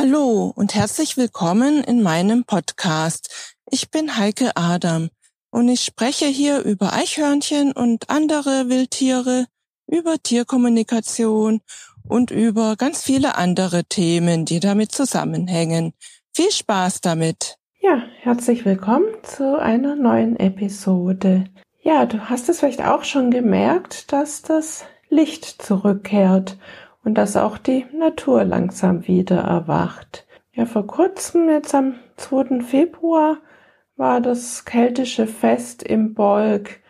Hallo und herzlich willkommen in meinem Podcast. Ich bin Heike Adam und ich spreche hier über Eichhörnchen und andere Wildtiere, über Tierkommunikation und über ganz viele andere Themen, die damit zusammenhängen. Viel Spaß damit! Ja, herzlich willkommen zu einer neuen Episode. Ja, du hast es vielleicht auch schon gemerkt, dass das Licht zurückkehrt und dass auch die Natur langsam wieder erwacht. Ja, vor kurzem, jetzt am 2. Februar, war das keltische Fest im Bolg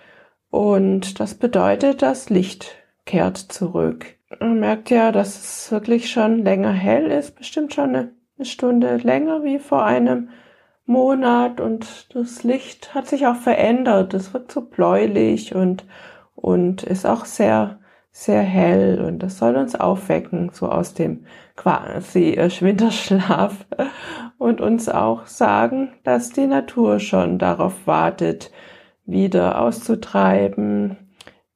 und das bedeutet, das Licht kehrt zurück. Man merkt ja, dass es wirklich schon länger hell ist, bestimmt schon eine, eine Stunde länger wie vor einem Monat und das Licht hat sich auch verändert. Es wird so bläulich und, und ist auch sehr sehr hell und das soll uns aufwecken, so aus dem quasi äh, Winterschlaf und uns auch sagen, dass die Natur schon darauf wartet, wieder auszutreiben,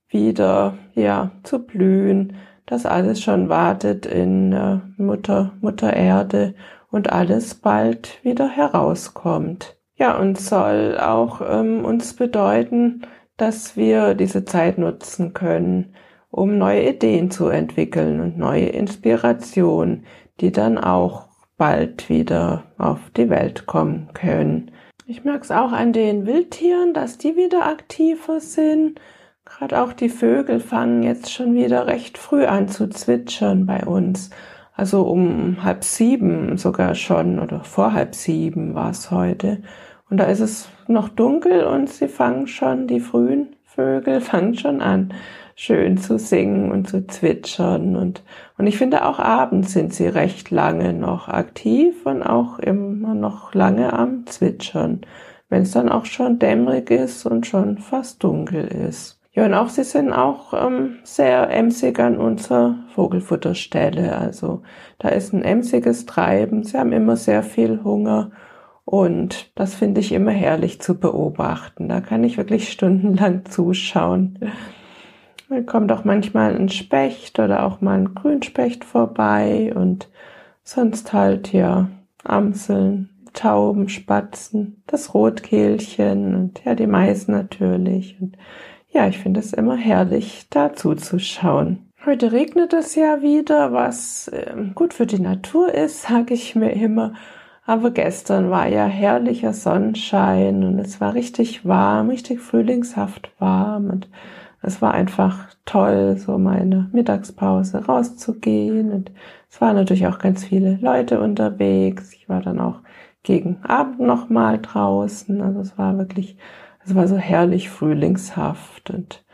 wieder, ja, zu blühen, dass alles schon wartet in äh, Mutter, Mutter Erde und alles bald wieder herauskommt. Ja, und soll auch ähm, uns bedeuten, dass wir diese Zeit nutzen können, um neue Ideen zu entwickeln und neue Inspirationen, die dann auch bald wieder auf die Welt kommen können. Ich merke es auch an den Wildtieren, dass die wieder aktiver sind. Gerade auch die Vögel fangen jetzt schon wieder recht früh an zu zwitschern bei uns. Also um halb sieben sogar schon oder vor halb sieben war es heute. Und da ist es noch dunkel und sie fangen schon, die frühen Vögel fangen schon an schön zu singen und zu zwitschern. Und, und ich finde auch abends sind sie recht lange noch aktiv und auch immer noch lange am Zwitschern, wenn es dann auch schon dämmerig ist und schon fast dunkel ist. Ja, und auch sie sind auch ähm, sehr emsig an unserer Vogelfutterstelle. Also da ist ein emsiges Treiben. Sie haben immer sehr viel Hunger. Und das finde ich immer herrlich zu beobachten. Da kann ich wirklich stundenlang zuschauen. Da kommt auch manchmal ein Specht oder auch mal ein Grünspecht vorbei und sonst halt ja Amseln, Tauben, Spatzen, das Rotkehlchen und ja die Meisen natürlich. Und ja, ich finde es immer herrlich, da zuzuschauen. Heute regnet es ja wieder, was äh, gut für die Natur ist, sage ich mir immer. Aber gestern war ja herrlicher Sonnenschein und es war richtig warm, richtig frühlingshaft warm und es war einfach toll, so meine Mittagspause rauszugehen. Und es waren natürlich auch ganz viele Leute unterwegs. Ich war dann auch gegen Abend nochmal draußen. Also es war wirklich, es war so herrlich frühlingshaft. Und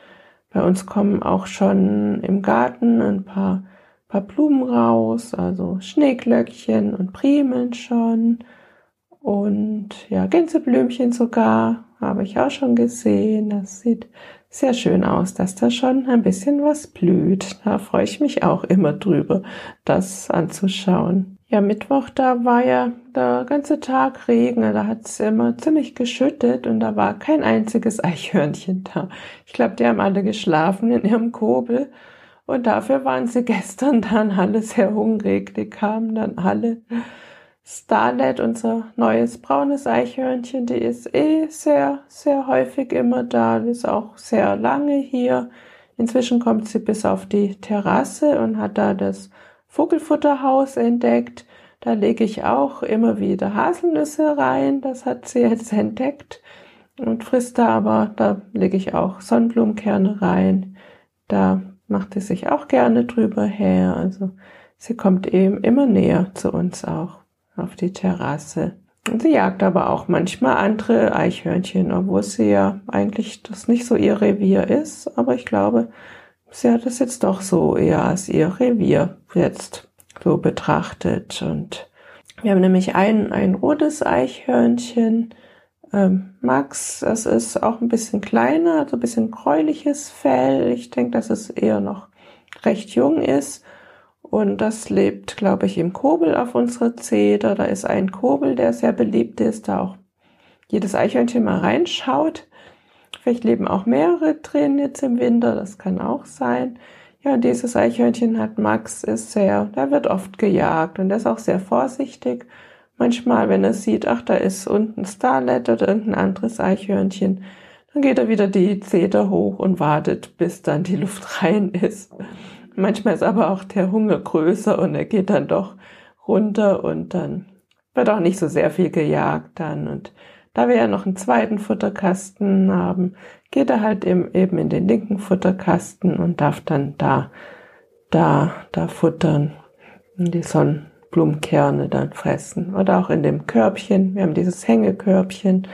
bei uns kommen auch schon im Garten ein paar, paar Blumen raus, also Schneeglöckchen und Primeln schon. Und ja, Gänseblümchen sogar habe ich auch schon gesehen. Das sieht sehr schön aus, dass da schon ein bisschen was blüht. Da freue ich mich auch immer drüber, das anzuschauen. Ja, Mittwoch, da war ja der ganze Tag Regen, da hat es immer ziemlich geschüttet und da war kein einziges Eichhörnchen da. Ich glaube, die haben alle geschlafen in ihrem Kobel und dafür waren sie gestern dann alle sehr hungrig. Die kamen dann alle Starlet, unser neues braunes Eichhörnchen, die ist eh sehr, sehr häufig immer da. Die ist auch sehr lange hier. Inzwischen kommt sie bis auf die Terrasse und hat da das Vogelfutterhaus entdeckt. Da lege ich auch immer wieder Haselnüsse rein. Das hat sie jetzt entdeckt und frisst da aber, da lege ich auch Sonnenblumenkerne rein. Da macht sie sich auch gerne drüber her. Also sie kommt eben immer näher zu uns auch auf die Terrasse. Sie jagt aber auch manchmal andere Eichhörnchen, obwohl sie ja eigentlich das nicht so ihr Revier ist. Aber ich glaube, sie hat es jetzt doch so eher als ihr Revier jetzt so betrachtet. Und wir haben nämlich ein, ein rotes Eichhörnchen, ähm, Max, es ist auch ein bisschen kleiner, also ein bisschen gräuliches Fell. Ich denke, dass es eher noch recht jung ist. Und das lebt, glaube ich, im Kobel auf unserer Zeder. Da ist ein Kobel, der sehr beliebt ist, da auch jedes Eichhörnchen mal reinschaut. Vielleicht leben auch mehrere drin jetzt im Winter, das kann auch sein. ja, dieses Eichhörnchen hat Max, ist sehr, da wird oft gejagt und er ist auch sehr vorsichtig. Manchmal, wenn er sieht, ach, da ist unten Starlet oder irgendein anderes Eichhörnchen, dann geht er wieder die Zeder hoch und wartet, bis dann die Luft rein ist. Manchmal ist aber auch der Hunger größer und er geht dann doch runter und dann wird auch nicht so sehr viel gejagt dann. Und da wir ja noch einen zweiten Futterkasten haben, geht er halt eben in den linken Futterkasten und darf dann da, da, da futtern und die Sonnenblumenkerne dann fressen. Oder auch in dem Körbchen, wir haben dieses Hängekörbchen,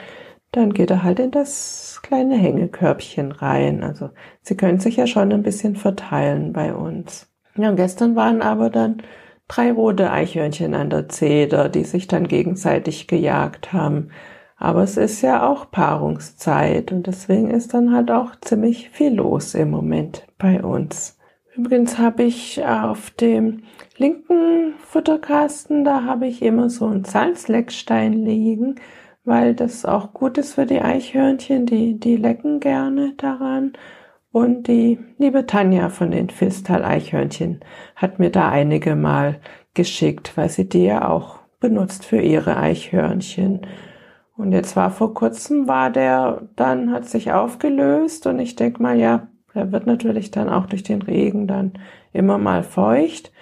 dann geht er halt in das kleine Hängekörbchen rein. Also sie können sich ja schon ein bisschen verteilen bei uns. Ja, und gestern waren aber dann drei rote Eichhörnchen an der Zeder, die sich dann gegenseitig gejagt haben. Aber es ist ja auch Paarungszeit und deswegen ist dann halt auch ziemlich viel los im Moment bei uns. Übrigens habe ich auf dem linken Futterkasten, da habe ich immer so einen Salzleckstein liegen, weil das auch gut ist für die Eichhörnchen, die, die lecken gerne daran. Und die liebe Tanja von den Filstal Eichhörnchen hat mir da einige Mal geschickt, weil sie die ja auch benutzt für ihre Eichhörnchen. Und jetzt war vor kurzem, war der dann, hat sich aufgelöst und ich denke mal, ja, der wird natürlich dann auch durch den Regen dann immer mal feucht.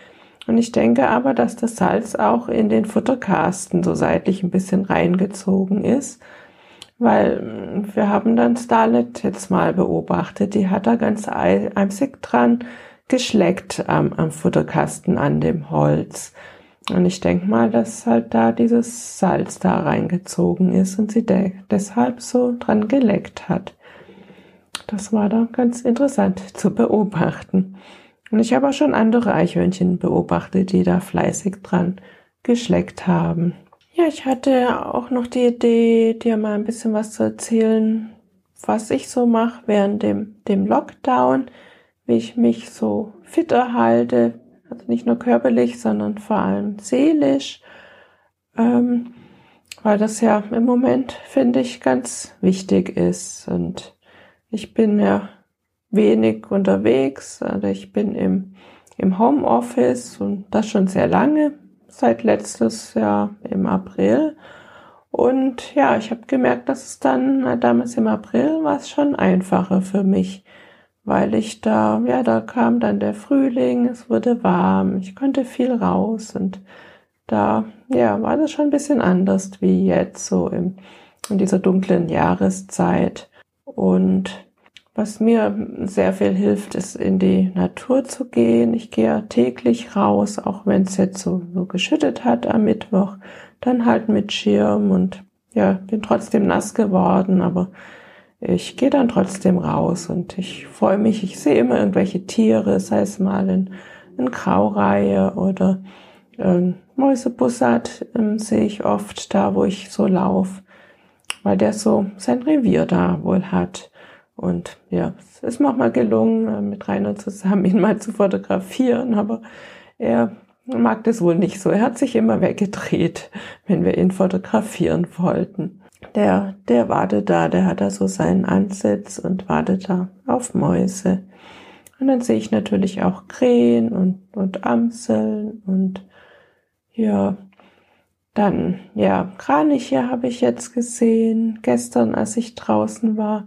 Und ich denke aber, dass das Salz auch in den Futterkasten so seitlich ein bisschen reingezogen ist, weil mm, wir haben dann Starlet jetzt mal beobachtet, die hat da ganz eimsig dran geschleckt am, am Futterkasten an dem Holz. Und ich denke mal, dass halt da dieses Salz da reingezogen ist und sie de deshalb so dran geleckt hat. Das war da ganz interessant zu beobachten. Und ich habe auch schon andere Eichhörnchen beobachtet, die da fleißig dran geschleckt haben. Ja, ich hatte auch noch die Idee, dir mal ein bisschen was zu erzählen, was ich so mache während dem, dem Lockdown, wie ich mich so fit erhalte, also nicht nur körperlich, sondern vor allem seelisch, ähm, weil das ja im Moment, finde ich, ganz wichtig ist. Und ich bin ja wenig unterwegs, also ich bin im, im Homeoffice und das schon sehr lange, seit letztes Jahr im April. Und ja, ich habe gemerkt, dass es dann damals im April war es schon einfacher für mich, weil ich da, ja, da kam dann der Frühling, es wurde warm, ich konnte viel raus und da, ja, war das schon ein bisschen anders wie jetzt so im, in dieser dunklen Jahreszeit. Und was mir sehr viel hilft, ist in die Natur zu gehen. Ich gehe ja täglich raus, auch wenn es jetzt so, so geschüttet hat am Mittwoch, dann halt mit Schirm und ja, bin trotzdem nass geworden, aber ich gehe dann trotzdem raus und ich freue mich, ich sehe immer irgendwelche Tiere, sei es mal in, in Graureihe oder äh, Mäusebussard äh, sehe ich oft da, wo ich so laufe, weil der so sein Revier da wohl hat. Und ja, es ist mir auch mal gelungen, äh, mit Rainer zusammen ihn mal zu fotografieren, aber er mag das wohl nicht so. Er hat sich immer weggedreht, wenn wir ihn fotografieren wollten der, der wartet da, der hat da so seinen Ansitz und wartet da auf Mäuse. Und dann sehe ich natürlich auch Krähen und, und Amseln und ja, dann, ja, Kraniche habe ich jetzt gesehen. Gestern, als ich draußen war,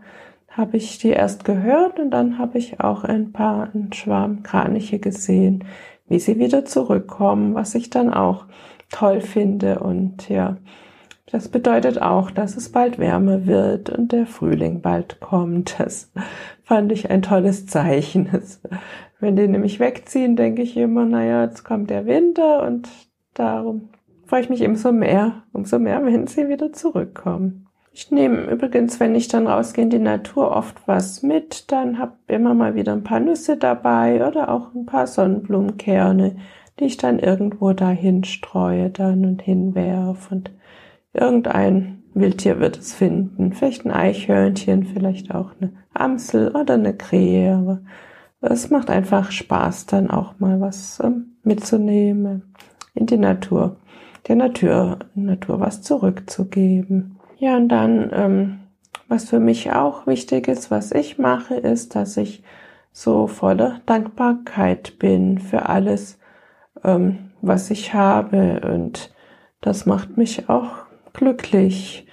habe ich die erst gehört und dann habe ich auch ein paar, einen Schwarm Kraniche gesehen, wie sie wieder zurückkommen, was ich dann auch toll finde und ja, das bedeutet auch, dass es bald wärmer wird und der Frühling bald kommt. Das fand ich ein tolles Zeichen. wenn die nämlich wegziehen, denke ich immer, naja, jetzt kommt der Winter und darum freue ich mich umso mehr, umso mehr, wenn sie wieder zurückkommen. Ich nehme übrigens, wenn ich dann rausgehe in die Natur, oft was mit. Dann habe immer mal wieder ein paar Nüsse dabei oder auch ein paar Sonnenblumenkerne, die ich dann irgendwo dahin streue dann und hinwerf und Irgendein Wildtier wird es finden. Vielleicht ein Eichhörnchen, vielleicht auch eine Amsel oder eine Krähe. Aber es macht einfach Spaß, dann auch mal was ähm, mitzunehmen in die Natur. Der Natur, Natur was zurückzugeben. Ja, und dann, ähm, was für mich auch wichtig ist, was ich mache, ist, dass ich so voller Dankbarkeit bin für alles, ähm, was ich habe. Und das macht mich auch glücklich.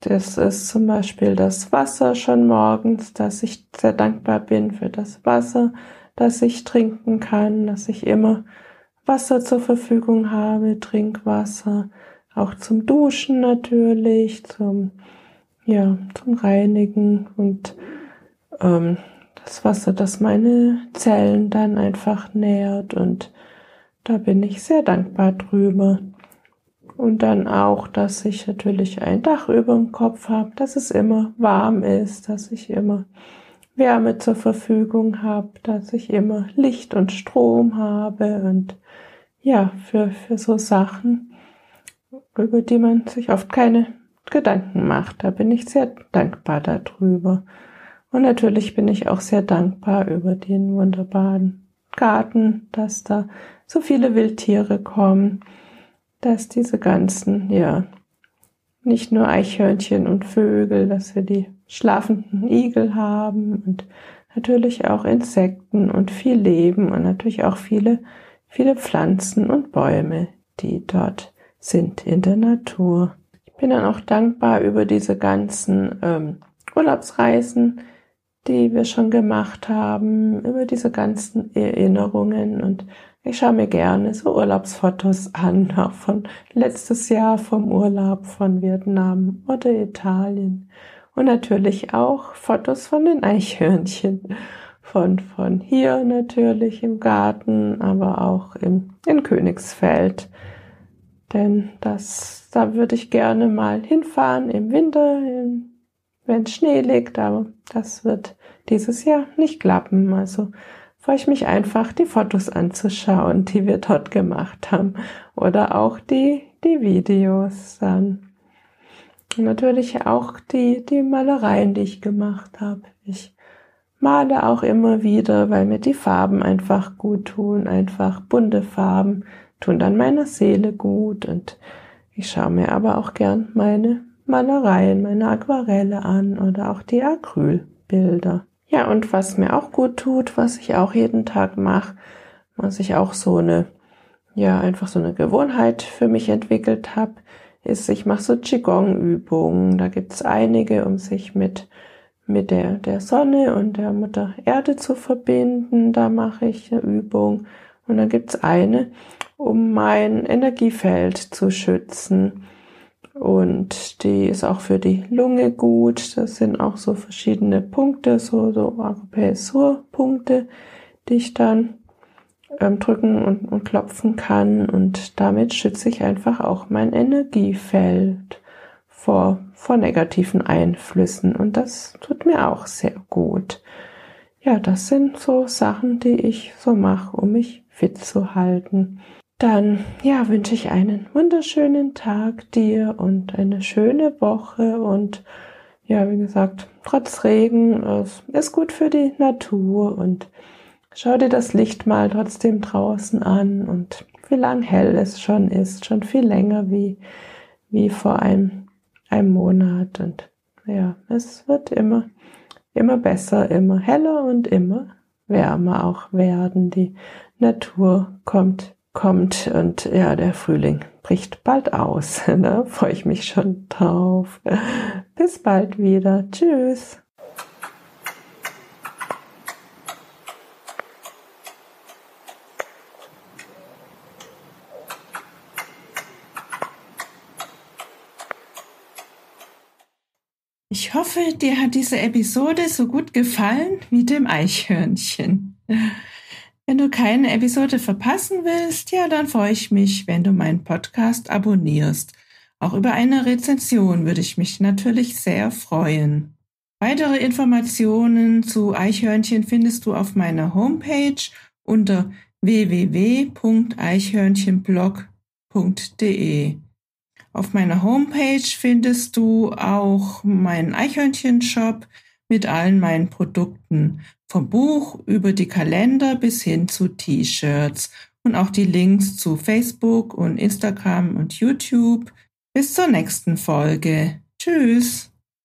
Das ist zum Beispiel das Wasser schon morgens, dass ich sehr dankbar bin für das Wasser, das ich trinken kann, dass ich immer Wasser zur Verfügung habe, Trinkwasser, auch zum Duschen natürlich, zum, ja, zum Reinigen und ähm, das Wasser, das meine Zellen dann einfach nährt und da bin ich sehr dankbar drüber. Und dann auch, dass ich natürlich ein Dach über dem Kopf habe, dass es immer warm ist, dass ich immer Wärme zur Verfügung habe, dass ich immer Licht und Strom habe und ja, für, für so Sachen, über die man sich oft keine Gedanken macht. Da bin ich sehr dankbar darüber. Und natürlich bin ich auch sehr dankbar über den wunderbaren Garten, dass da so viele Wildtiere kommen, dass diese ganzen, ja, nicht nur Eichhörnchen und Vögel, dass wir die schlafenden Igel haben und natürlich auch Insekten und viel Leben und natürlich auch viele, viele Pflanzen und Bäume, die dort sind in der Natur. Ich bin dann auch dankbar über diese ganzen ähm, Urlaubsreisen, die wir schon gemacht haben, über diese ganzen Erinnerungen und ich schaue mir gerne so Urlaubsfotos an, auch von letztes Jahr vom Urlaub von Vietnam oder Italien und natürlich auch Fotos von den Eichhörnchen von, von hier natürlich im Garten, aber auch im, in Königsfeld. Denn das, da würde ich gerne mal hinfahren im Winter, in wenn Schnee liegt, aber das wird dieses Jahr nicht klappen. Also freue ich mich einfach, die Fotos anzuschauen, die wir dort gemacht haben oder auch die, die Videos dann. Und natürlich auch die, die Malereien, die ich gemacht habe. Ich male auch immer wieder, weil mir die Farben einfach gut tun, einfach bunte Farben tun dann meiner Seele gut und ich schaue mir aber auch gern meine Malereien, meine Aquarelle an oder auch die Acrylbilder. Ja, und was mir auch gut tut, was ich auch jeden Tag mache, was ich auch so eine, ja, einfach so eine Gewohnheit für mich entwickelt habe, ist, ich mache so Qigong-Übungen. Da gibt's einige, um sich mit, mit der, der Sonne und der Mutter Erde zu verbinden. Da mache ich eine Übung. Und dann gibt's eine, um mein Energiefeld zu schützen. Und die ist auch für die Lunge gut. Das sind auch so verschiedene Punkte, so, so Akupressurpunkte, die ich dann ähm, drücken und, und klopfen kann. Und damit schütze ich einfach auch mein Energiefeld vor, vor negativen Einflüssen. Und das tut mir auch sehr gut. Ja, das sind so Sachen, die ich so mache, um mich fit zu halten. Dann, ja, wünsche ich einen wunderschönen Tag dir und eine schöne Woche. Und ja, wie gesagt, trotz Regen, es ist gut für die Natur. Und schau dir das Licht mal trotzdem draußen an. Und wie lang hell es schon ist, schon viel länger wie, wie vor einem, einem Monat. Und ja, es wird immer, immer besser, immer heller und immer wärmer auch werden. Die Natur kommt kommt und ja, der Frühling bricht bald aus. Da freue ich mich schon drauf. Bis bald wieder. Tschüss. Ich hoffe, dir hat diese Episode so gut gefallen wie dem Eichhörnchen. Wenn du keine Episode verpassen willst, ja, dann freue ich mich, wenn du meinen Podcast abonnierst. Auch über eine Rezension würde ich mich natürlich sehr freuen. Weitere Informationen zu Eichhörnchen findest du auf meiner Homepage unter www.eichhörnchenblog.de. Auf meiner Homepage findest du auch meinen Eichhörnchen-Shop mit allen meinen Produkten vom Buch über die Kalender bis hin zu T-Shirts und auch die Links zu Facebook und Instagram und YouTube. Bis zur nächsten Folge. Tschüss.